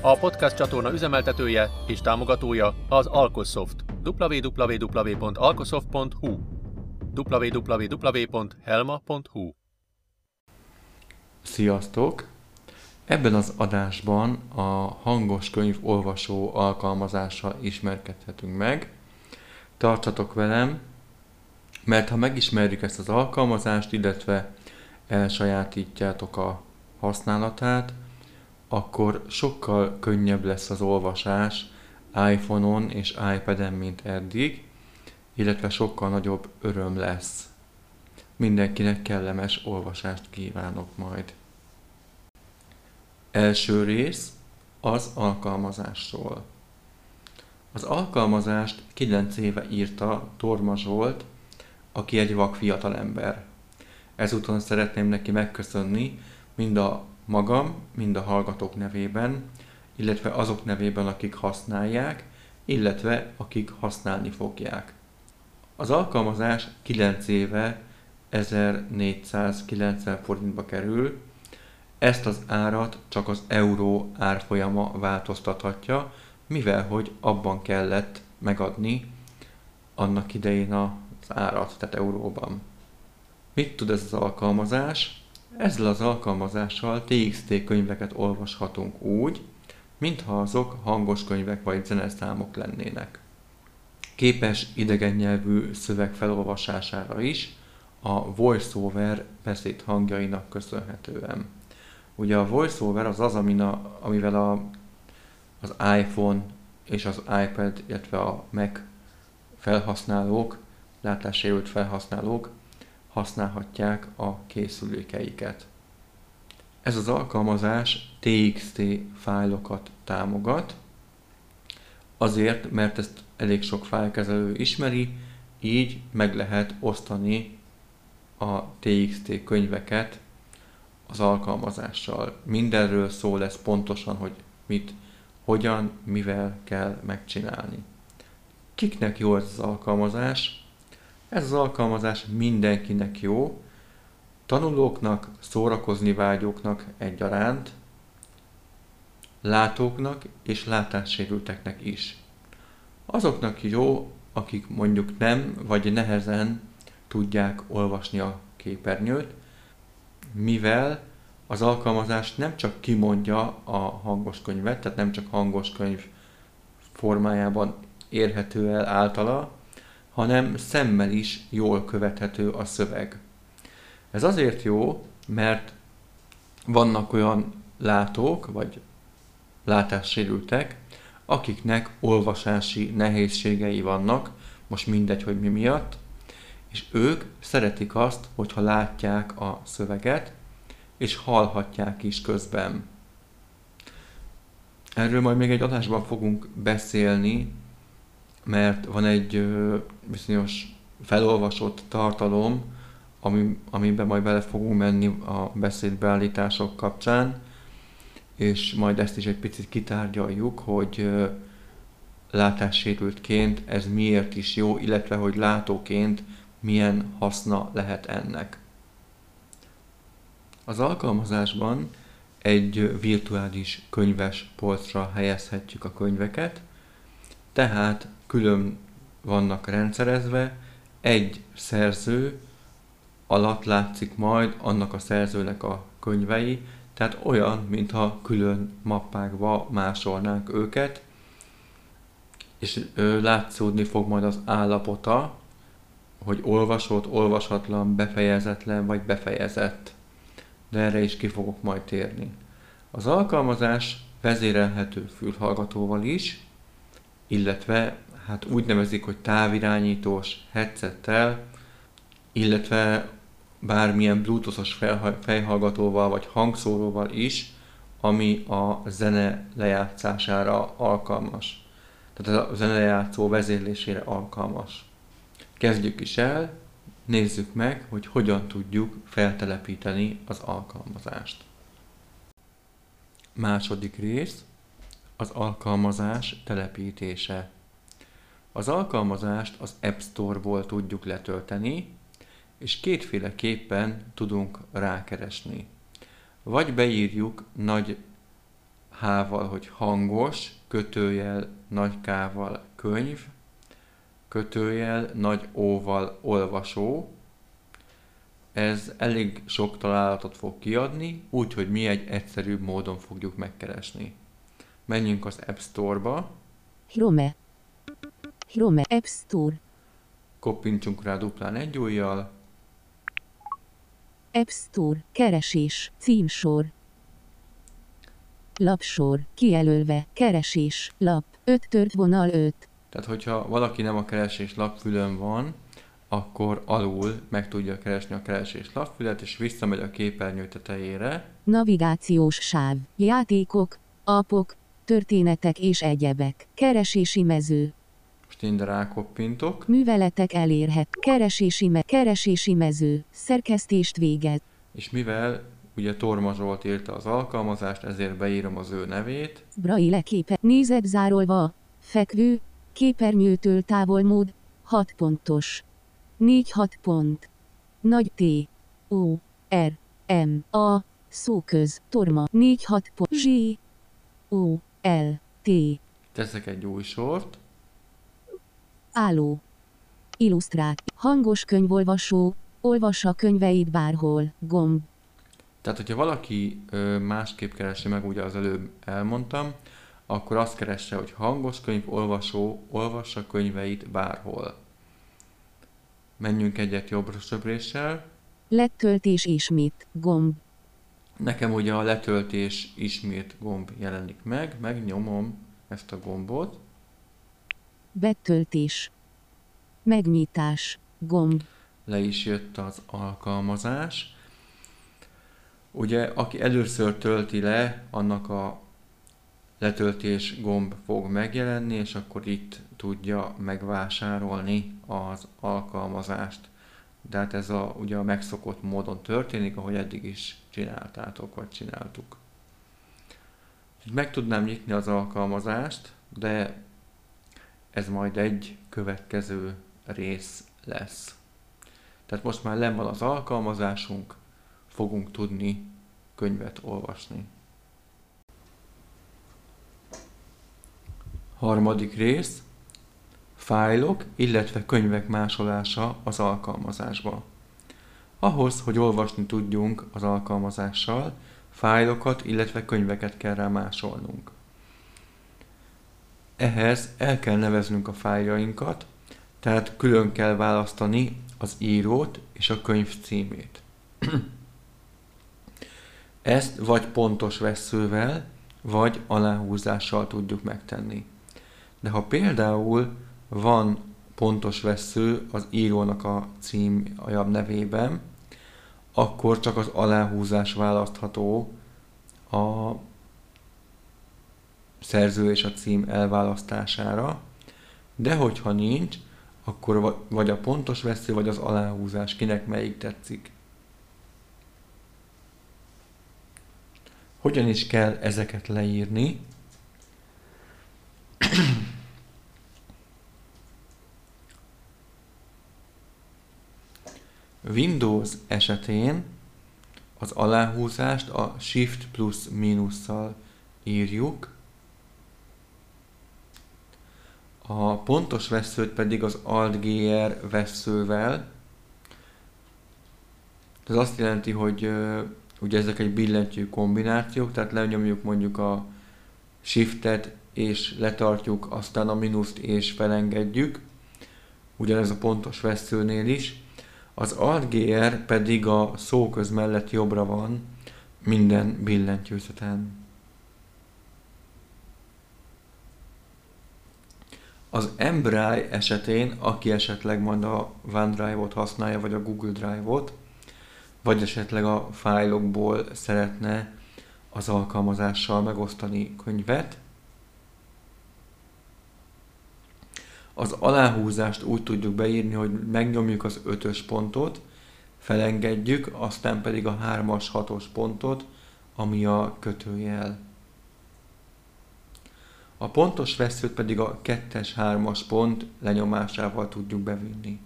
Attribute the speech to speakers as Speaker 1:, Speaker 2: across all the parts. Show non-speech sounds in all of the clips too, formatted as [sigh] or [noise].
Speaker 1: A podcast csatorna üzemeltetője és támogatója az Alkosoft. www.alkosoft.hu www.helma.hu
Speaker 2: Sziasztok! Ebben az adásban a hangos könyv olvasó alkalmazással ismerkedhetünk meg. Tartsatok velem, mert ha megismerjük ezt az alkalmazást, illetve elsajátítjátok a használatát, akkor sokkal könnyebb lesz az olvasás iPhone-on és iPad-en, mint eddig, illetve sokkal nagyobb öröm lesz. Mindenkinek kellemes olvasást kívánok majd. Első rész az alkalmazásról. Az alkalmazást 9 éve írta Torma Zsolt, aki egy vak fiatalember. Ezúton szeretném neki megköszönni mind a magam, mind a hallgatók nevében, illetve azok nevében, akik használják, illetve akik használni fogják. Az alkalmazás 9 éve 1490 forintba kerül, ezt az árat csak az euró árfolyama változtathatja, mivel hogy abban kellett megadni annak idején az árat, tehát euróban. Mit tud ez az alkalmazás? Ezzel az alkalmazással TXT könyveket olvashatunk úgy, mintha azok hangos könyvek vagy zeneszámok lennének. Képes idegen nyelvű szöveg felolvasására is, a VoiceOver beszéd hangjainak köszönhetően. Ugye a VoiceOver az az, amina, amivel a, az iPhone és az iPad, illetve a Mac felhasználók, látássérült felhasználók használhatják a készülékeiket. Ez az alkalmazás TXT fájlokat támogat, azért, mert ezt elég sok fájlkezelő ismeri, így meg lehet osztani a TXT könyveket az alkalmazással. Mindenről szó lesz pontosan, hogy mit, hogyan, mivel kell megcsinálni. Kiknek jó ez az alkalmazás? Ez az alkalmazás mindenkinek jó, tanulóknak, szórakozni vágyóknak egyaránt, látóknak és látássérülteknek is. Azoknak jó, akik mondjuk nem vagy nehezen tudják olvasni a képernyőt, mivel az alkalmazás nem csak kimondja a hangos könyvet, tehát nem csak hangos könyv formájában érhető el általa, hanem szemmel is jól követhető a szöveg. Ez azért jó, mert vannak olyan látók, vagy látássérültek, akiknek olvasási nehézségei vannak, most mindegy, hogy mi miatt, és ők szeretik azt, hogyha látják a szöveget, és hallhatják is közben. Erről majd még egy adásban fogunk beszélni, mert van egy bizonyos felolvasott tartalom, ami, amiben majd bele fogunk menni a beszédbeállítások kapcsán, és majd ezt is egy picit kitárgyaljuk, hogy látássérültként ez miért is jó, illetve hogy látóként milyen haszna lehet ennek. Az alkalmazásban egy virtuális könyves polcra helyezhetjük a könyveket, tehát külön vannak rendszerezve, egy szerző alatt látszik majd annak a szerzőnek a könyvei, tehát olyan, mintha külön mappákba másolnánk őket, és látszódni fog majd az állapota, hogy olvasott, olvasatlan, befejezetlen vagy befejezett. De erre is ki fogok majd térni. Az alkalmazás vezérelhető fülhallgatóval is, illetve hát úgy nevezik, hogy távirányítós headsettel, illetve bármilyen bluetoothos fejhallgatóval vagy hangszóróval is, ami a zene lejátszására alkalmas. tehát a zenejátszó vezérlésére alkalmas. Kezdjük is el, nézzük meg, hogy hogyan tudjuk feltelepíteni az alkalmazást. Második rész, az alkalmazás telepítése. Az alkalmazást az App Store-ból tudjuk letölteni, és kétféleképpen tudunk rákeresni. Vagy beírjuk nagy H-val, hogy hangos, kötőjel, nagy K-val könyv, kötőjel, nagy O-val olvasó. Ez elég sok találatot fog kiadni, úgyhogy mi egy egyszerűbb módon fogjuk megkeresni. Menjünk az App Store-ba.
Speaker 3: Chrome. Chrome App Store.
Speaker 2: Koppintsunk rá duplán egy ujjal.
Speaker 3: App Store. Keresés. Címsor. Lapsor. Kijelölve. Keresés. Lap. 5 tört vonal 5.
Speaker 2: Tehát, hogyha valaki nem a keresés lapfülön van, akkor alul meg tudja keresni a keresés lapfület, és visszamegy a képernyő tetejére.
Speaker 3: Navigációs sáv. Játékok. Apok. Történetek és egyebek. Keresési mező.
Speaker 2: Most én rákoppintok,
Speaker 3: Műveletek elérhet. Keresési, me- keresési mező. Szerkesztést végez.
Speaker 2: és mivel ugye Torma Zsolt írta az alkalmazást, ezért beírom az ő nevét,
Speaker 3: Braille képe. Nézet zárolva. Fekvő. Képernyőtől távolmód. 6 pontos. 4-6 pont. Nagy T. O. R. M. A. Szóköz. Torma. 4-6 pont. Z. O. L. T.
Speaker 2: teszek egy új sort,
Speaker 3: Álló. Illusztrát. Hangos könyvolvasó. Olvassa könyveit bárhol. Gomb.
Speaker 2: Tehát, hogyha valaki ö, másképp keresi meg, ugye az előbb elmondtam, akkor azt keresse, hogy hangos könyv, olvasó, olvassa könyveit bárhol. Menjünk egyet jobbra söpréssel.
Speaker 3: Letöltés ismét. Gomb.
Speaker 2: Nekem ugye a letöltés ismét gomb jelenik meg, megnyomom ezt a gombot,
Speaker 3: Betöltés. Megnyitás. Gomb.
Speaker 2: le is jött az alkalmazás. Ugye, aki először tölti le, annak a letöltés gomb fog megjelenni, és akkor itt tudja megvásárolni az alkalmazást. De hát ez a, ugye a megszokott módon történik, ahogy eddig is csináltátok, vagy csináltuk. Meg tudnám nyitni az alkalmazást, de ez majd egy következő rész lesz. Tehát most már len van az alkalmazásunk, fogunk tudni könyvet olvasni. Harmadik rész. Fájlok, illetve könyvek másolása az alkalmazásba. Ahhoz, hogy olvasni tudjunk az alkalmazással, fájlokat, illetve könyveket kell rá másolnunk. Ehhez el kell neveznünk a fájljainkat, tehát külön kell választani az írót és a könyv címét. [clears throat] Ezt vagy pontos veszővel, vagy aláhúzással tudjuk megtenni. De ha például van pontos vesző az írónak a címja nevében, akkor csak az aláhúzás választható a szerző és a cím elválasztására, de hogyha nincs, akkor va- vagy a pontos vesző, vagy az aláhúzás, kinek melyik tetszik. Hogyan is kell ezeket leírni? [clears throat] Windows esetén az aláhúzást a Shift plusz mínusszal írjuk, a pontos veszőt pedig az Alt-GR veszővel. Ez azt jelenti, hogy ugye ezek egy billentyű kombinációk, tehát lenyomjuk mondjuk a Shiftet és letartjuk, aztán a minuszt és felengedjük. Ugyanez a pontos veszőnél is. Az Alt-GR pedig a szóköz mellett jobbra van minden billentyűzeten. Az Embraer esetén, aki esetleg majd a OneDrive-ot használja, vagy a Google Drive-ot, vagy esetleg a fájlokból szeretne az alkalmazással megosztani könyvet, Az aláhúzást úgy tudjuk beírni, hogy megnyomjuk az ötös pontot, felengedjük, aztán pedig a hármas, hatos pontot, ami a kötőjel. A pontos veszőt pedig a kettes, hármas pont lenyomásával tudjuk bevinni.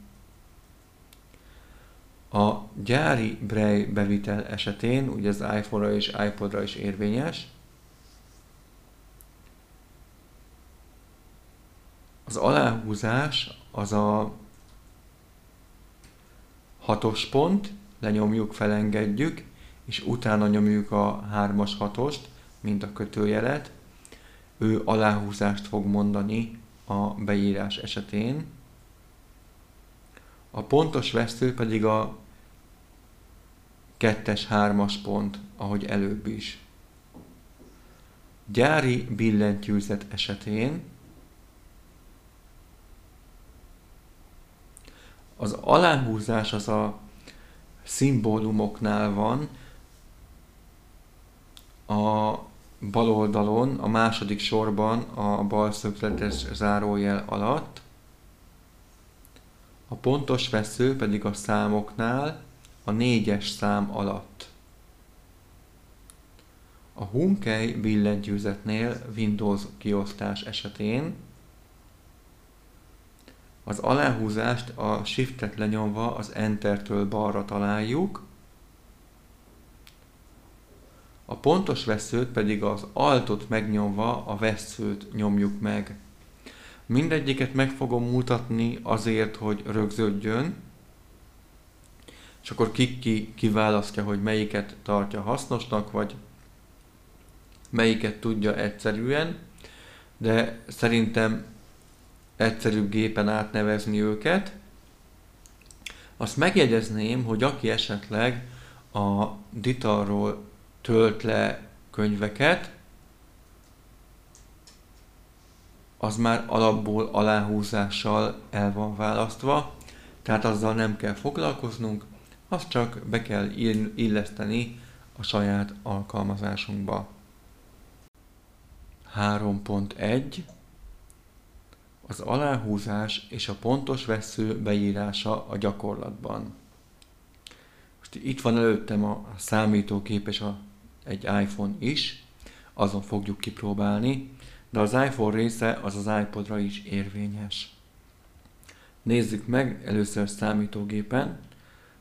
Speaker 2: A gyári Braille bevitel esetén, ugye az iPhone-ra és iPod-ra is érvényes, az aláhúzás az a hatos pont, lenyomjuk, felengedjük, és utána nyomjuk a hármas hatost, mint a kötőjelet. Ő aláhúzást fog mondani a beírás esetén. A pontos vesztő pedig a kettes, hármas pont, ahogy előbb is. Gyári billentyűzet esetén az aláhúzás az a szimbólumoknál van, a bal oldalon, a második sorban a bal szögletes zárójel alatt, a pontos vesző pedig a számoknál a négyes szám alatt. A Hunkey billentyűzetnél Windows kiosztás esetén az aláhúzást a Shiftet lenyomva az Enter-től balra találjuk, a pontos veszőt pedig az Altot megnyomva a veszőt nyomjuk meg. Mindegyiket meg fogom mutatni azért, hogy rögződjön, és akkor ki, ki kiválasztja, hogy melyiket tartja hasznosnak, vagy melyiket tudja egyszerűen, de szerintem egyszerűbb gépen átnevezni őket. Azt megjegyezném, hogy aki esetleg a Ditarról tölt le könyveket, az már alapból aláhúzással el van választva, tehát azzal nem kell foglalkoznunk, azt csak be kell illeszteni a saját alkalmazásunkba. 3.1 Az aláhúzás és a pontos vesző beírása a gyakorlatban. Most itt van előttem a számítógép és a, egy iPhone is, azon fogjuk kipróbálni, de az iPhone része az az iPodra is érvényes. Nézzük meg először számítógépen,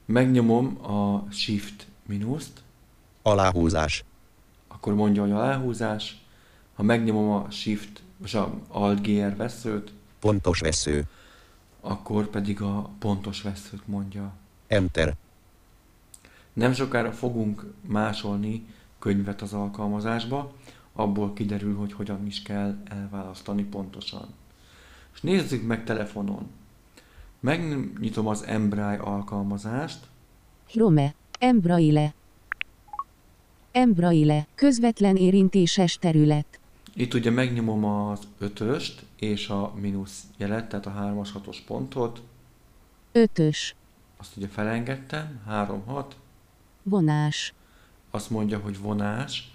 Speaker 2: megnyomom a Shift minuszt,
Speaker 4: Aláhúzás.
Speaker 2: akkor mondja, hogy aláhúzás, ha megnyomom a Shift, vagy a Alt GR veszőt,
Speaker 4: Pontos vesző.
Speaker 2: akkor pedig a pontos veszőt mondja.
Speaker 4: Enter.
Speaker 2: Nem sokára fogunk másolni könyvet az alkalmazásba, abból kiderül, hogy hogyan is kell elválasztani pontosan. És nézzük meg telefonon. Megnyitom az Embraille alkalmazást,
Speaker 3: Chrome. Embraille. Embraille. Közvetlen érintéses terület.
Speaker 2: Itt ugye megnyomom az ötöst és a mínusz jelet, tehát a 3-as 6-os pontot,
Speaker 3: Ötös.
Speaker 2: azt ugye felengedtem, 3-6,
Speaker 3: Vonás.
Speaker 2: Azt mondja, hogy vonás,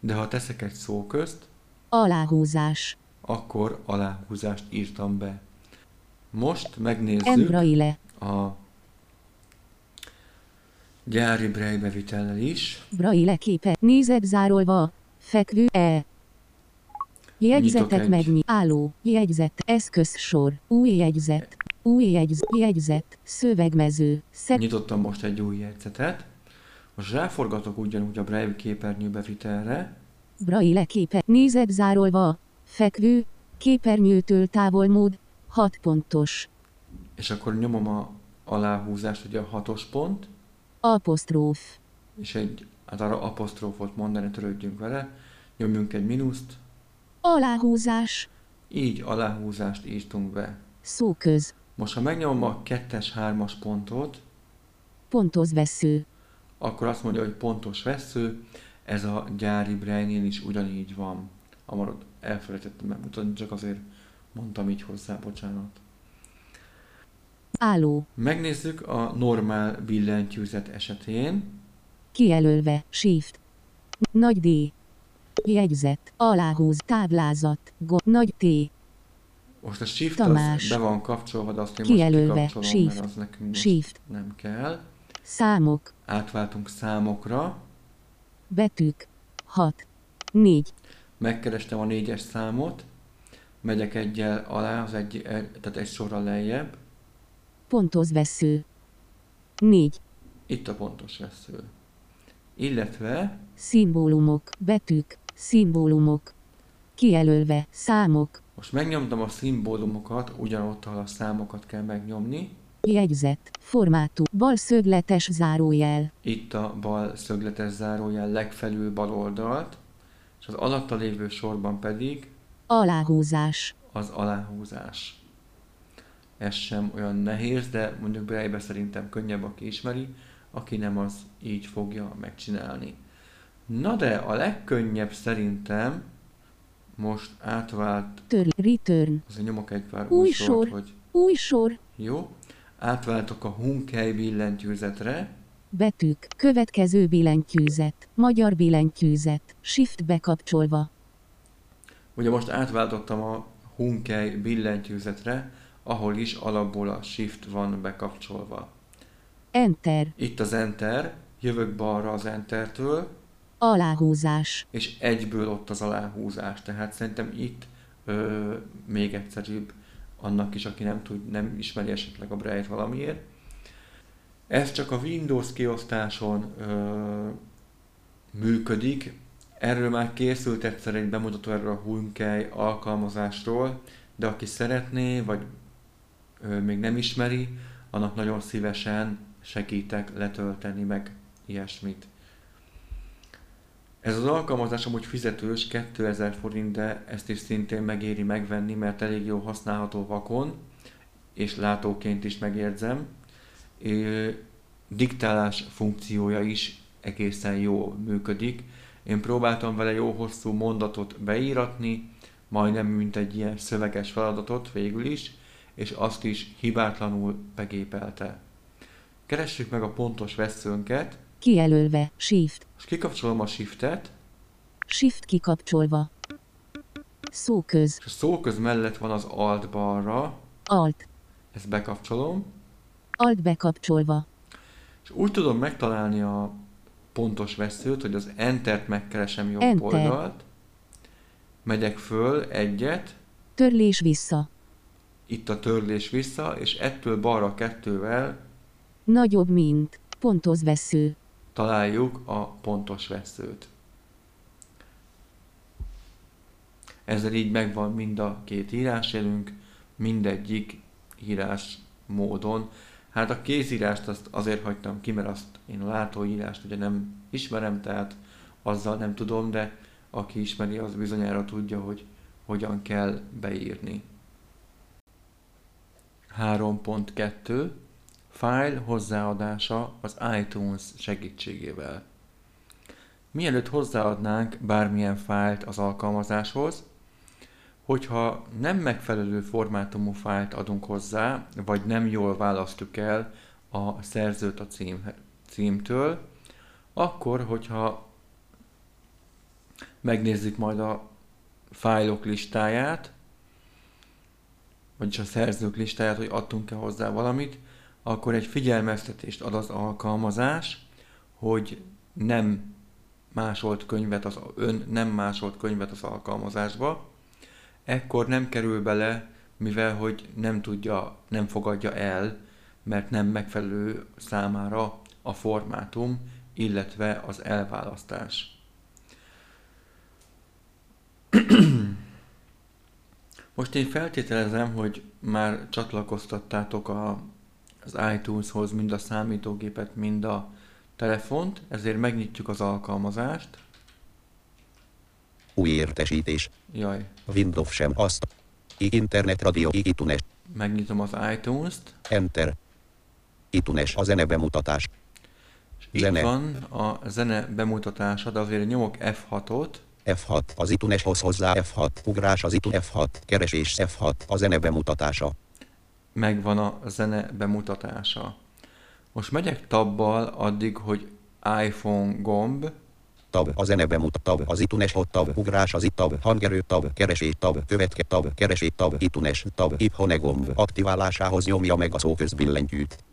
Speaker 2: de ha teszek egy szóközt,
Speaker 3: Aláhúzás.
Speaker 2: akkor aláhúzást írtam be. Most megnézzük
Speaker 3: Embraille.
Speaker 2: a gyári Braille bevitellel is.
Speaker 3: Braille képe. Nézet zárolva. Fekvő E. Jegyzetet
Speaker 2: egy.
Speaker 3: megnyit. Álló. Jegyzet. Eszközsor. Új jegyzet. Új jegyzet. Jegyzet. Szövegmező. Szek.
Speaker 2: Nyitottam most egy új jegyzetet. Most ráforgatok ugyanúgy a Braille képernyő bevitelre,
Speaker 3: Braille képe. Nézet zárolva. Fekvő. Képernyőtől távolmód. 6 pontos.
Speaker 2: és akkor nyomom a aláhúzást, ugye a hatos pont,
Speaker 3: Apostróf.
Speaker 2: és egy, hát arra apostrófot mondani, törődjünk vele, nyomjunk egy mínuszt,
Speaker 3: Aláhúzás.
Speaker 2: így aláhúzást írtunk be.
Speaker 3: Szóköz.
Speaker 2: Most ha megnyomom a kettes, hármas pontot,
Speaker 3: Pontoz vesző.
Speaker 2: Akkor azt mondja, hogy pontos vesző, ez a gyári braille is ugyanígy van. Amarod elfelejtettem megmutatni, csak azért mondtam így hozzá, bocsánat.
Speaker 3: Álló.
Speaker 2: Megnézzük a normál billentyűzet esetén.
Speaker 3: Kijelölve. Shift. Nagy D. Jegyzet. Aláhúz. Táblázat. Go. Nagy T.
Speaker 2: Most a shift
Speaker 3: Tamás.
Speaker 2: az be van kapcsolva, de azt én
Speaker 3: Kijelölve.
Speaker 2: most kikapcsolom,
Speaker 3: Shift.
Speaker 2: mert az nekünk
Speaker 3: Shift.
Speaker 2: nem kell.
Speaker 3: Számok.
Speaker 2: Átváltunk számokra.
Speaker 3: Betűk. 6. 4.
Speaker 2: Megkerestem a négyes számot. Megyek egyel alá, az egy, tehát egy sorral lejjebb.
Speaker 3: Pontozvesző. 4.
Speaker 2: Itt a pontos vesző. Illetve
Speaker 3: Szimbólumok. Betűk. Szimbólumok. Kijelölve. Számok.
Speaker 2: most megnyomtam a szimbólumokat, ugyanott, ahol a számokat kell megnyomni.
Speaker 3: Jegyzet. Formátum. Bal szögletes zárójel.
Speaker 2: Itt a bal szögletes zárójel legfelül bal oldalt, és az alatta lévő sorban pedig
Speaker 3: Aláhúzás.
Speaker 2: az aláhúzás. Ez sem olyan nehéz, de mondjuk Braille szerintem könnyebb, aki ismeri, aki nem, az így fogja megcsinálni. Na de a legkönnyebb szerintem most átvált,
Speaker 3: Tör. Return.
Speaker 2: azért nyomok egy pár
Speaker 3: Új
Speaker 2: új sort,
Speaker 3: sor.
Speaker 2: hogy
Speaker 3: Új sor.
Speaker 2: jó. Átváltok a Hunkei billentyűzetre,
Speaker 3: Betűk. Következő billentyűzet. Magyar billentyűzet. Shift bekapcsolva.
Speaker 2: Ugye most átváltottam a Hunkei billentyűzetre, ahol is alapból a Shift van bekapcsolva.
Speaker 3: Enter.
Speaker 2: Itt az Enter, jövök balra az Entertől,
Speaker 3: Aláhúzás.
Speaker 2: és egyből ott az aláhúzás. Tehát szerintem itt ö, még egyszerűbb annak is, aki nem, tud, nem ismeri esetleg a Braille-t valamiért. Ez csak a Windows kiosztáson ö, működik. Erről már készült egyszer egy bemutató erről a Hunkei alkalmazásról, de aki szeretné, vagy ö, még nem ismeri, annak nagyon szívesen segítek letölteni meg ilyesmit. Ez az alkalmazás amúgy fizetős, 2000 forint, de ezt is szintén megéri megvenni, mert elég jó használható vakon, és látóként is megérzem. Diktálás funkciója is egészen jó működik. Én próbáltam vele jó hosszú mondatot beíratni, majdnem mint egy ilyen szöveges feladatot végül is, és azt is hibátlanul begépelte. Keressük meg a pontos veszőnket,
Speaker 3: Kijelölve. Shift.
Speaker 2: és kikapcsolom a shiftet,
Speaker 3: Shift kikapcsolva. Szóköz.
Speaker 2: és a szóköz mellett van az alt balra,
Speaker 3: Alt.
Speaker 2: ezt bekapcsolom,
Speaker 3: Alt bekapcsolva.
Speaker 2: és úgy tudom megtalálni a pontos veszőt, hogy az Entert megkeresem jobb
Speaker 3: Enter.
Speaker 2: oldalt, megyek föl egyet,
Speaker 3: Törlés vissza.
Speaker 2: itt a törlés vissza, és ettől balra kettővel
Speaker 3: Nagyobb mint. Pontozvesző.
Speaker 2: Találjuk a pontos veszőt. Ezzel így megvan mind a két írásjelünk, mindegyik írás módon. Hát a kézírást azt azért hagytam ki, mert azt én a látóírást ugye nem ismerem, tehát azzal nem tudom, de aki ismeri, az bizonyára tudja, hogy hogyan kell beírni. 3.2 File hozzáadása az iTunes segítségével. Mielőtt hozzáadnánk bármilyen fájlt az alkalmazáshoz, hogyha nem megfelelő formátumú fájlt adunk hozzá, vagy nem jól választjuk el a szerzőt a cím, címtől, akkor, hogyha megnézzük majd a fájlok listáját, vagyis a szerzők listáját, hogy adtunk-e hozzá valamit, akkor egy figyelmeztetést ad az alkalmazás, hogy nem másolt könyvet, az, ön nem másolt könyvet az alkalmazásba, ekkor nem kerül bele, mivel hogy nem tudja, nem fogadja el, mert nem megfelelő számára a formátum, illetve az elválasztás. Most én feltételezem, hogy már csatlakoztattátok a, az iTuneshoz mind a számítógépet, mind a telefont, ezért megnyitjuk az alkalmazást.
Speaker 4: Új értesítés.
Speaker 2: Jaj,
Speaker 4: Windows sem azt. Internet Radio iTunes.
Speaker 2: megnyitom az iTunes-t,
Speaker 4: Enter. iTunes a zene bemutatás.
Speaker 2: és
Speaker 4: Zene.
Speaker 2: itt van a zene bemutatása, de azért nyomok F6-ot,
Speaker 4: F6 az iTuneshoz hozzá F6. Ugrás az iTunes F6. Keresés F6 a zene bemutatása.
Speaker 2: Megvan a zene bemutatása. Most megyek tabbal addig, hogy iPhone gomb,
Speaker 4: tab, a zene bemutat tab, az itunes hot tab, ugrás az itt tab, hangerő tab, keresés tab, követke tab, keresés tab, itunes tab, iphone gomb, aktiválásához nyomja meg a szóközbillentyűt.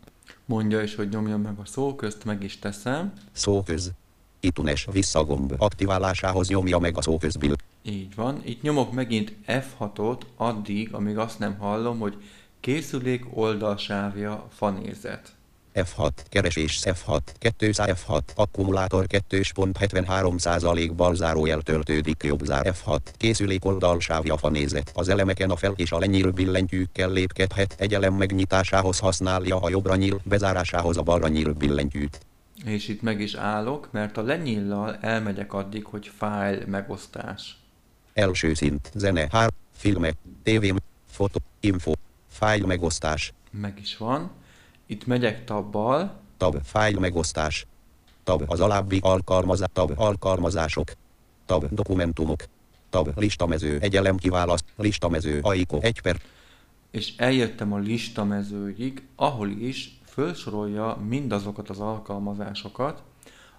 Speaker 2: Mondja is, hogy nyomjam meg a szóközt, meg is teszem.
Speaker 4: Szóköz. Itunes visszagomb, aktiválásához nyomja meg a szóközbill.
Speaker 2: Így van. Itt nyomok megint F6-ot addig, amíg azt nem hallom, hogy készülék oldalsávja fanézet.
Speaker 4: F6, keresés F6, 200 F6, akkumulátor 2.73%-bal zárójel töltődik jobb zár F6, készülék oldalsávja fanézet. Az elemeken a fel és a lenyíl billentyűkkel lépkedhet, egy elem megnyitásához használja a jobbra nyíl, bezárásához a balra nyíl billentyűt.
Speaker 2: És itt meg is állok, mert a lenyillal elmegyek addig, hogy fájl megosztás.
Speaker 4: Első szint, zene, hár, filmek, tévém, fotó, info, fájl megosztás,
Speaker 2: Meg is van. Itt megyek tabbal,
Speaker 4: tab, fájl megosztás, tab, az alábbi alkalmazás, tab, alkalmazások, tab, dokumentumok, tab, listamező, egy elem kiválaszt, listamező, aiko, egy per,
Speaker 2: és eljöttem a lista mezőig, ahol is felsorolja mindazokat az alkalmazásokat,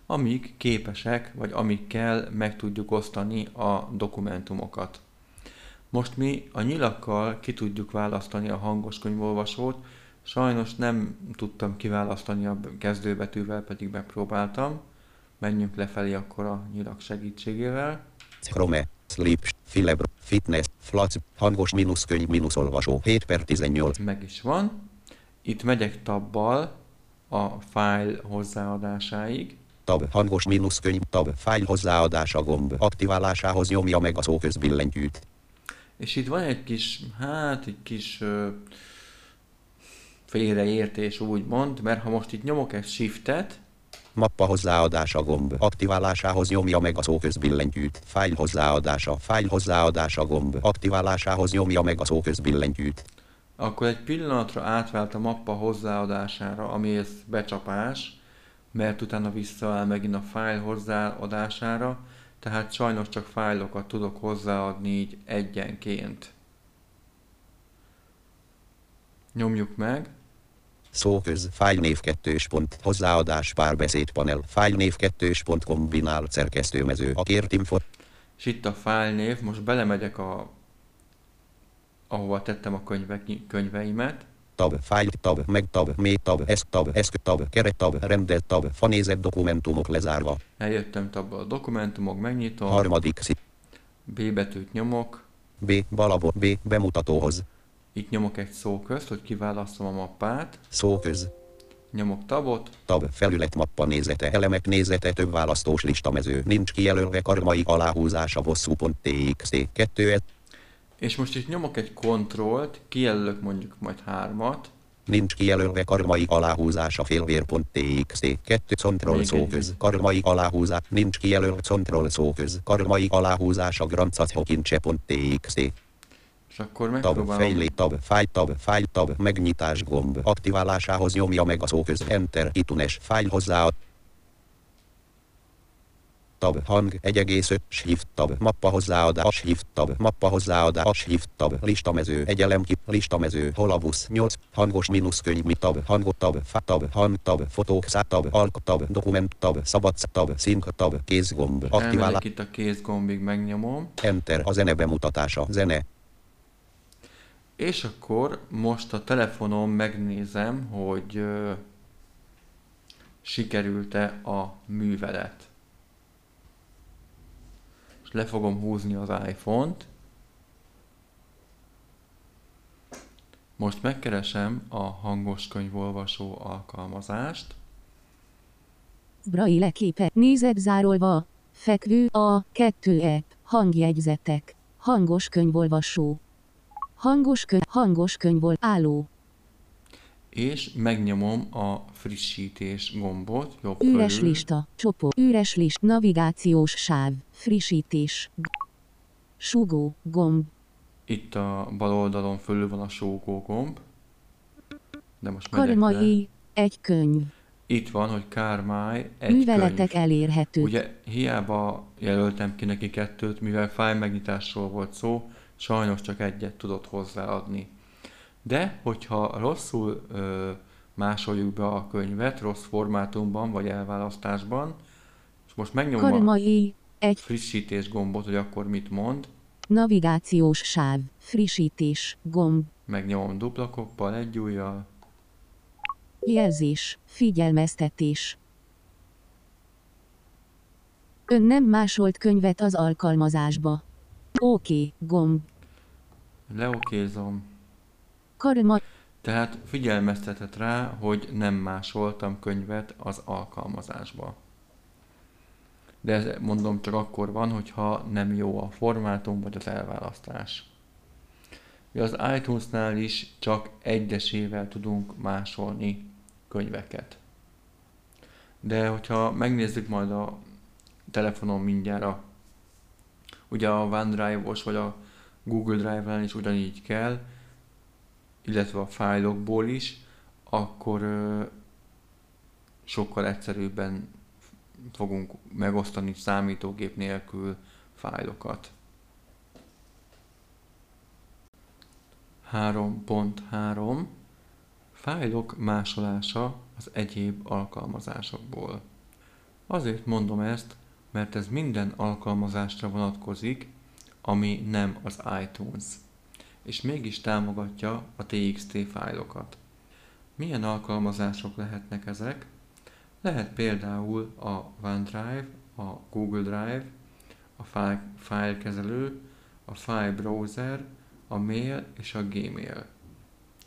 Speaker 2: amik képesek, vagy amikkel meg tudjuk osztani a dokumentumokat. Most mi a nyilakkal ki tudjuk választani a hangos könyvolvasót, sajnos nem tudtam kiválasztani a kezdőbetűvel, pedig megpróbáltam. Menjünk lefelé akkor a nyilak segítségével.
Speaker 4: Chrome, Sleep, Filebro, Fitness, Flac, hangos mínusz könyv mínusz olvasó, 7 per 18,
Speaker 2: Meg is van. Itt megyek tabbal a fájl hozzáadásáig,
Speaker 4: tab, hangos mínusz könyv, tab, fájl hozzáadása gomb, aktiválásához nyomja meg a szóközbillentyűt.
Speaker 2: És itt van egy kis, hát egy kis ö, félreértés úgymond, mert ha most itt nyomok egy shiftet,
Speaker 4: Mappa hozzáadása gomb, aktiválásához nyomja meg a szóközbillentyűt. Fájl hozzáadása, fájl hozzáadása gomb, aktiválásához nyomja meg a szóközbillentyűt.
Speaker 2: akkor egy pillanatra átvált a mappa hozzáadására, ami ez becsapás, mert utána visszaáll megint a fájl hozzáadására, tehát sajnos csak fájlokat tudok hozzáadni így egyenként. Nyomjuk meg,
Speaker 4: Szóköz, fájlnév 2 pont, hozzáadás párbeszéd panel, fájlnév 2 pont kombinál szerkesztőmező, a kért info,
Speaker 2: és itt a fájlnév, most belemegyek a ahova tettem a könyvek, könyveimet,
Speaker 4: tab, fájl, tab, meg tab, még tab, eszk tab, eszk tab, keret tab, rendet tab, fanézett dokumentumok lezárva.
Speaker 2: eljöttem abba a dokumentumok, megnyitom,
Speaker 4: Harmadik szint,
Speaker 2: B betűt nyomok,
Speaker 4: B, balabot, B, bemutatóhoz,
Speaker 2: itt nyomok egy szó közt, hogy kiválasztom a mappát,
Speaker 4: szóköz,
Speaker 2: nyomok tabot,
Speaker 4: tab, felület mappa nézete, elemek nézete, több választós listamező, nincs kijelölve karmai aláhúzása bosszú.txt, 2
Speaker 2: és most itt nyomok egy kontrollt, kijelölök mondjuk majd hármat,
Speaker 4: Nincs kijelölve karmai aláhúzása félvér.txt. 2 control
Speaker 2: Még
Speaker 4: szóköz.
Speaker 2: egy.
Speaker 4: Karmai aláhúzás. Nincs kijelölve control szóköz. Karmai aláhúzása grancathokincse.txt.
Speaker 2: és akkor
Speaker 4: Tab,
Speaker 2: megpróbálom,
Speaker 4: fejlé, tab, fájl, tab, fájl, tab, megnyitás gomb. Aktiválásához nyomja meg a szóköz. Enter, itunes, fájl hozzá. Tab, hang, 1,5, shift, tab, mappa hozzáadás, shift, tab, mappa hozzáadás, shift, tab, listamező, egy elem ki, listamező, holabusz, 8, hangos mínuszkönyv, mi tab, hangot tab, fa tab, hang tab, fotók, szá tab, alk tab, dokument tab, szabad tab, szink tab, kézgomb,
Speaker 2: elmegyek itt a kézgombig, megnyomom,
Speaker 4: enter, a zene bemutatása, zene,
Speaker 2: és akkor most a telefonon megnézem, hogy sikerült-e a művelet. Le fogom húzni az iPhone-t. Most megkeresem a hangos könyvolvasó alkalmazást.
Speaker 3: Braille képe. Nézet zárolva. Fekvő a 2 app. Hangjegyzetek. Hangos könyvolvasó. Hangos könyv. Hangos könyvol. Álló.
Speaker 2: És megnyomom a frissítés gombot jobb
Speaker 3: Üres
Speaker 2: fölül.
Speaker 3: lista. Csoport. Üres list. Navigációs sáv. Frissítés. Sugó. Gomb.
Speaker 2: Itt a bal oldalon fölül van a sógó gomb. De most.
Speaker 3: Karmai. Egy könyv.
Speaker 2: Itt van, hogy Kármáj egy
Speaker 3: Műveletek
Speaker 2: könyv.
Speaker 3: elérhetők.
Speaker 2: Ugye hiába jelöltem ki neki kettőt, mivel fájl megnyitásról volt szó, sajnos csak egyet tudott hozzáadni. De, hogyha rosszul ö, másoljuk be a könyvet, rossz formátumban vagy elválasztásban, És most megnyomom a
Speaker 3: Karmai. Egy
Speaker 2: frissítés gombot, hogy akkor mit mond.
Speaker 3: navigációs sáv. Frissítés. Gomb.
Speaker 2: Megnyomom dupla koppal, egy ujjal.
Speaker 3: Jelzés. Figyelmeztetés. Ön nem másolt könyvet az alkalmazásba. Oké, gomb.
Speaker 2: Leokézom.
Speaker 3: Karma.
Speaker 2: Tehát figyelmeztetett rá, hogy nem másoltam könyvet az alkalmazásba. De ez mondom csak akkor van, hogyha nem jó a formátum vagy az elválasztás. Mi az iTunes-nál is csak egyesével tudunk másolni könyveket. De hogyha megnézzük majd a telefonon mindjárt a, ugye a OneDrive-os vagy a Google Drive-en is ugyanígy kell, illetve a fájlokból is, akkor ö, sokkal egyszerűbben fogunk megosztani számítógép nélkül fájlokat. 3.3 Fájlok másolása az egyéb alkalmazásokból. Azért mondom ezt, mert ez minden alkalmazásra vonatkozik, ami nem az iTunes, és mégis támogatja a TXT fájlokat. Milyen alkalmazások lehetnek ezek? Lehet például a OneDrive, a Google Drive, a fájlkezelő, a file browser, a mail és a Gmail.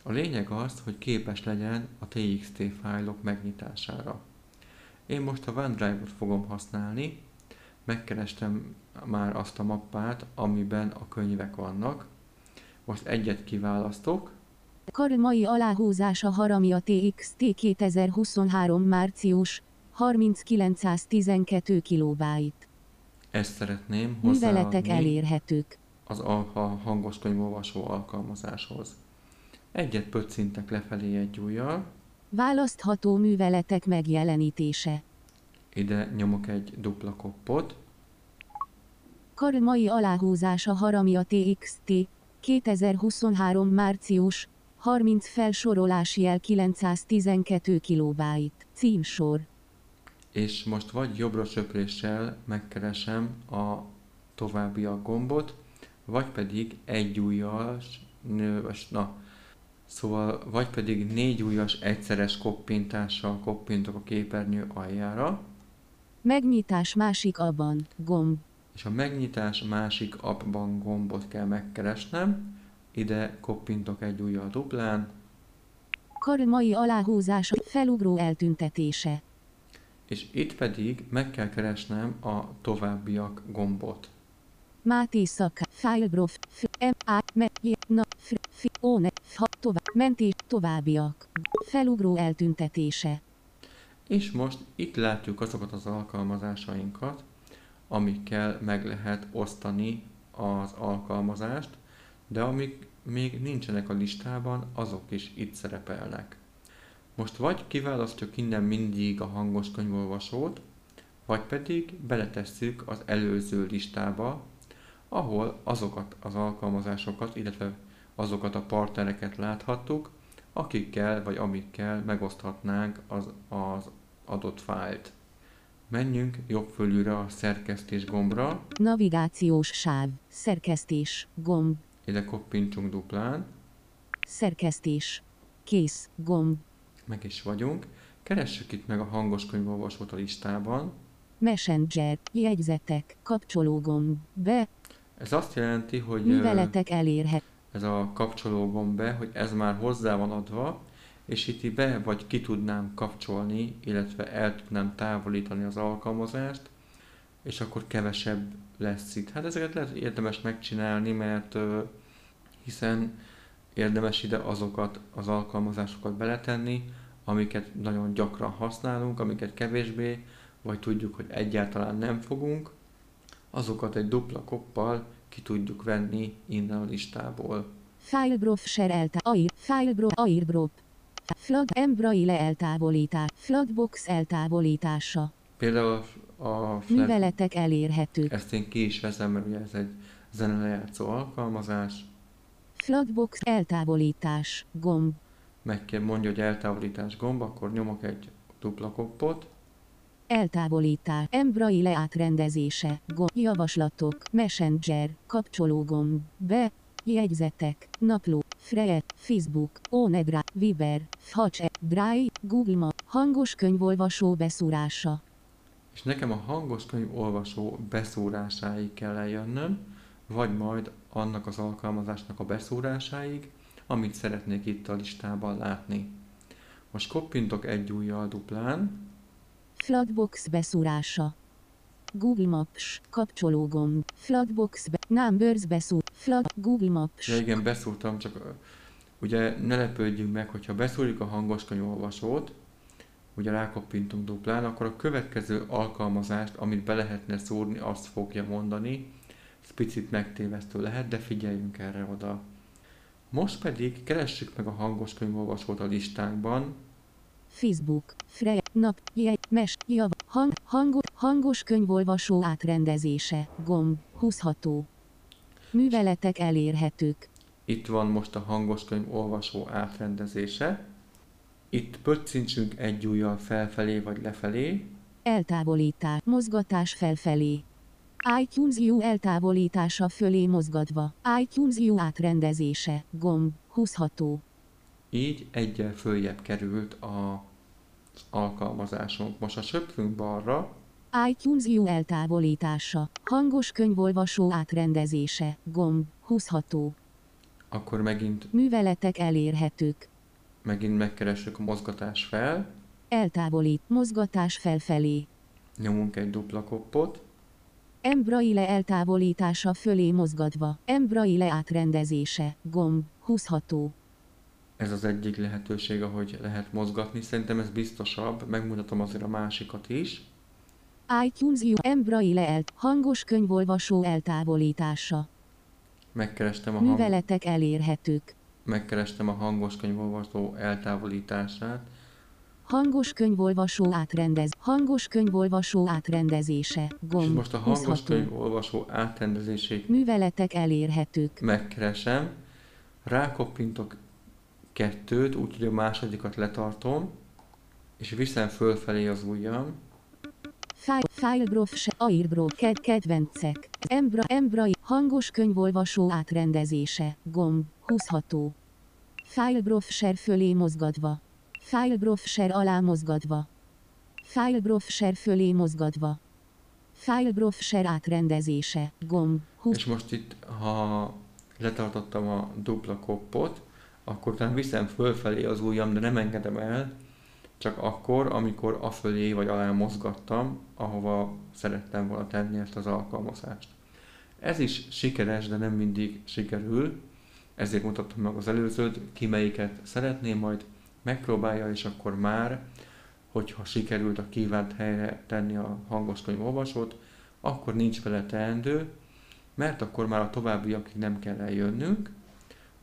Speaker 2: A lényeg az, hogy képes legyen a TXT fájlok megnyitására. Én most a OneDrive-ot fogom használni, megkerestem már azt a mappát, amiben a könyvek vannak. Most egyet kiválasztok,
Speaker 3: Karmai aláhúzása Haramia TXT 2023 március 3912 kilobájt.
Speaker 2: ezt szeretném
Speaker 3: Műveletek
Speaker 2: hozzáadni
Speaker 3: elérhetők.
Speaker 2: az a, a hangos könyvolvasó alkalmazáshoz. Egyet pöccintek lefelé egy ujjal,
Speaker 3: Választható műveletek megjelenítése.
Speaker 2: ide nyomok egy dupla koppot,
Speaker 3: Karmai aláhúzása Haramia TXT 2023 március 30 felsorolási jel 912 kilobájt. Címsor.
Speaker 2: és most vagy jobbra söpréssel megkeresem a továbbiak gombot, vagy pedig egy ujjas, na, szóval, vagy pedig négy ujjas egyszeres koppintással koppintok a képernyő aljára,
Speaker 3: Megnyitás másik abban. Gomb.
Speaker 2: és a megnyitás másik appban gombot kell megkeresnem, ide koppintok egy ujjal duplán,
Speaker 3: Karmai aláhúzása Felugró eltüntetése.
Speaker 2: és itt pedig meg kell keresnem a továbbiak gombot.
Speaker 3: Máté Szaka, Filebrof, F, M, A, Me, J, Na, F, F, O, Ne, F, Tovább, Mentés, Továbbiak. Felugró eltüntetése.
Speaker 2: És most itt látjuk azokat az alkalmazásainkat, amikkel meg lehet osztani az alkalmazást, de amik még nincsenek a listában, azok is itt szerepelnek. Most vagy kiválasztjuk innen mindig a hangos könyvolvasót, vagy pedig beletesszük az előző listába, ahol azokat az alkalmazásokat, illetve azokat a partnereket láthattuk, akikkel vagy amikkel megoszthatnánk az, az adott fájlt. Menjünk jobb fölülre a szerkesztés gombra,
Speaker 3: Navigációs sáv. Szerkesztés. Gomb.
Speaker 2: Ide koppintsunk duplán,
Speaker 3: Szerkesztés. Kész. Gomb.
Speaker 2: meg is vagyunk. Keressük itt meg a hangos könyvolvasót a listában.
Speaker 3: Messenger. Jegyzetek. Kapcsológomb. Be.
Speaker 2: Ez azt jelenti, hogy
Speaker 3: Műveletek elérhet.
Speaker 2: ez a kapcsoló gomb be, hogy ez már hozzá van adva, és itt be vagy ki tudnám kapcsolni, illetve el tudnám távolítani az alkalmazást, és akkor kevesebb lesz itt. Hát ezeket lehet érdemes megcsinálni, mert ö, hiszen érdemes ide azokat az alkalmazásokat beletenni, amiket nagyon gyakran használunk, amiket kevésbé, vagy tudjuk, hogy egyáltalán nem fogunk, azokat egy dupla koppal ki tudjuk venni innen a listából.
Speaker 3: Filebrof ser eltá... Air... Filebro... Airbrop. Flag Embraille eltávolítás. Flagbox eltávolítása.
Speaker 2: Például a, Flag,
Speaker 3: Műveletek elérhetők.
Speaker 2: ezt én ki is veszem, mert ugye ez egy zenelejátszó alkalmazás,
Speaker 3: Flagbox eltávolítás. Gomb.
Speaker 2: meg kell mondja, hogy eltávolítás gomb, akkor nyomok egy dupla koppot,
Speaker 3: Eltávolítás. Embraille átrendezése. Gomb. Javaslatok. Messenger. Kapcsológomb. Be. Jegyzetek. Napló. Freet. Facebook. Onedra. Viber. Hacs. Drive. Google Map. Hangos könyvolvasó beszúrása.
Speaker 2: És nekem a hangos könyv olvasó beszúrásáig kell eljönnöm, vagy majd annak az alkalmazásnak a beszúrásáig, amit szeretnék itt a listában látni. Most koppintok egy ujjal duplán,
Speaker 3: Flatbox beszúrása. Google Maps. Kapcsológomb. Flatbox. Be- Numbers beszúr. Flat. Google Maps.
Speaker 2: Ja igen, beszúrtam, csak ugye ne lepődjünk meg, hogyha beszúrjuk a hangos könyvolvasót, ugye rákoppintunk duplán, akkor a következő alkalmazást, amit be lehetne szúrni, azt fogja mondani. Ez picit megtévesztő lehet, de figyeljünk erre oda. Most pedig keressük meg a hangos könyvolvasót a listánkban,
Speaker 3: Facebook. Freja. Nap. Jegy. Mes. Jav. Hang. Hangos. Hangos könyvolvasó átrendezése. Gomb. Húzható. Műveletek elérhetők.
Speaker 2: Itt van most a hangos könyv olvasó átrendezése. Itt pöccintsünk egy ujjal felfelé vagy lefelé,
Speaker 3: Eltávolítás. Mozgatás felfelé. iTunes U eltávolítása fölé mozgatva. iTunes U átrendezése. Gomb. Húzható.
Speaker 2: így egyel följebb került a az alkalmazásunk. Most ha söpfünk balra,
Speaker 3: iTunes U eltávolítása. Hangos könyvolvasó átrendezése. Gomb. Húzható.
Speaker 2: akkor megint,
Speaker 3: Műveletek elérhetők.
Speaker 2: Megint megkeressük a mozgatás fel,
Speaker 3: Eltávolít. Mozgatás felfelé.
Speaker 2: nyomunk egy dupla koppot,
Speaker 3: Embraille eltávolítása fölé mozgatva. Embraille átrendezése. Gomb. Húzható.
Speaker 2: ez az egyik lehetőség, ahogy lehet mozgatni. Szerintem ez biztosabb, megmutatom azért a másikat is.
Speaker 3: iTunes U Embraille el hangos könyvolvasó eltávolítása.
Speaker 2: Megkerestem a, hang,
Speaker 3: Műveletek elérhetők.
Speaker 2: Megkerestem a hangos könyvolvasó eltávolítását,
Speaker 3: Hangos könyvolvasó átrendez. Hangos könyvolvasó átrendezése.
Speaker 2: és
Speaker 3: Gomb.
Speaker 2: most a hangos
Speaker 3: Húzható.
Speaker 2: könyvolvasó átrendezését
Speaker 3: Műveletek elérhetők.
Speaker 2: megkeresem, rákoppintok kettőt, úgyhogy a másodikat letartom, és viszem fölfelé az ujjam,
Speaker 3: File, Filebrof se, Airbro, ked, kedvencek. Embra, Embrai, hangos könyvolvasó átrendezése. Gomb. Húzható. Filebrof share fölé mozgatva. Filebrof share alá mozgatva. Filebrof share fölé mozgatva. Filebrof share átrendezése. Gomb. Húz.
Speaker 2: és most itt, ha letartottam a dupla koppot, akkor utána viszem fölfelé az ujjam, de nem engedem el, csak akkor, amikor afölé vagy alá mozgattam, ahova szerettem volna tenni ezt az alkalmazást. Ez is sikeres, de nem mindig sikerül, ezért mutattam meg az előzőt, ki melyiket szeretné, majd megpróbálja, és akkor már, hogyha sikerült a kívánt helyre tenni a hangos könyv olvasót, akkor nincs vele teendő, mert akkor már a továbbiakig nem kell eljönnünk,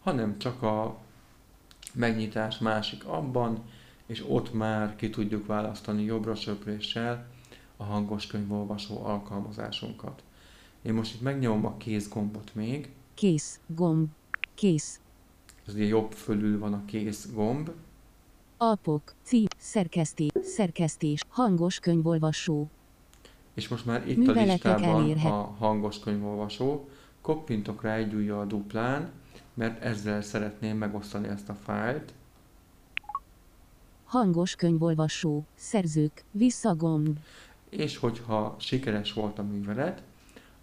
Speaker 2: hanem csak a megnyitás másik abban, és ott már ki tudjuk választani jobbra söpréssel a hangos könyvolvasó alkalmazásunkat. Én most itt megnyomom a kéz gombot még,
Speaker 3: Kész. Gomb. Kész.
Speaker 2: ez ugye jobb fölül van a kéz gomb,
Speaker 3: Alpok. Cím. Szerkesztés. Szerkesztés. Hangos könyvolvasó.
Speaker 2: és most már itt a
Speaker 3: Műveletek
Speaker 2: listában
Speaker 3: elérhet-
Speaker 2: a hangos könyvolvasó, koppintok rá egy ujjal duplán, mert ezzel szeretném megosztani ezt a fájlt,
Speaker 3: Hangos könyvolvasó. Szerzők. Visszagomb.
Speaker 2: és hogyha sikeres volt a művelet,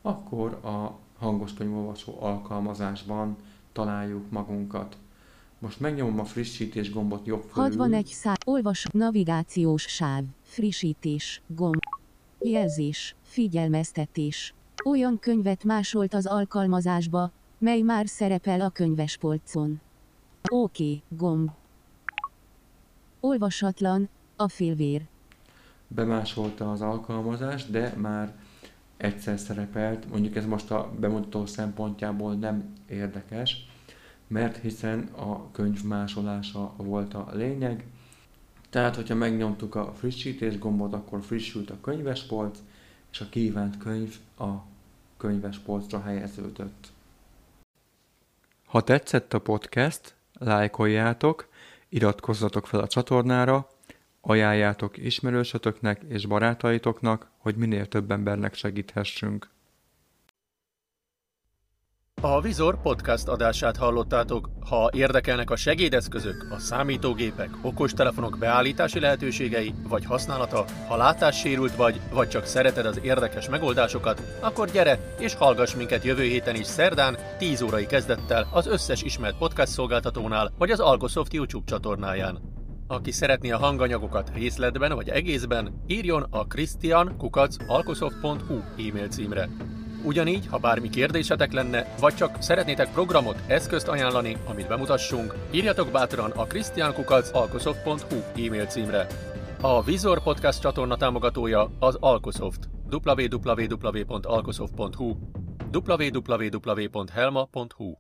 Speaker 2: akkor a hangos könyvolvasó alkalmazásban találjuk magunkat. Most megnyomom a frissítés gombot jobb fölül,
Speaker 3: 61 szá. Olvas. Navigációs sáv. Frissítés. Gomb. Jelzés. Figyelmeztetés. Olyan könyvet másolt az alkalmazásba, mely már szerepel a könyvespolcon. Oké. Okay. Gomb. Olvasatlan. A félvér.
Speaker 2: bemásolta az alkalmazást, de már egyszer szerepelt, mondjuk ez most a bemutató szempontjából nem érdekes, mert hiszen a könyv másolása volt a lényeg. Tehát, hogyha megnyomtuk a frissítés gombot, akkor frissült a könyvespolc, és a kívánt könyv a könyvespolcra helyeződött. Ha tetszett a podcast, lájkoljátok, iratkozzatok fel a csatornára, Ajánljátok ismerősötöknek és barátaitoknak, hogy minél több embernek segíthessünk.
Speaker 1: A Vizor podcast adását hallottátok. Ha érdekelnek a segédeszközök, a számítógépek, okostelefonok beállítási lehetőségei vagy használata, ha látássérült vagy, vagy csak szereted az érdekes megoldásokat, akkor gyere és hallgass minket jövő héten is szerdán 10 órai kezdettel az összes ismert podcast szolgáltatónál vagy az Algosoft YouTube csatornáján. Aki szeretné a hanganyagokat részletben vagy egészben, írjon a christian.alkosoft.hu e-mail címre. Ugyanígy, ha bármi kérdésetek lenne, vagy csak szeretnétek programot, eszközt ajánlani, amit bemutassunk, írjatok bátran a christiankukac.alkosoft.hu e-mail címre. A Vizor Podcast csatorna támogatója az Alkosoft. www.alkosoft.hu www.helma.hu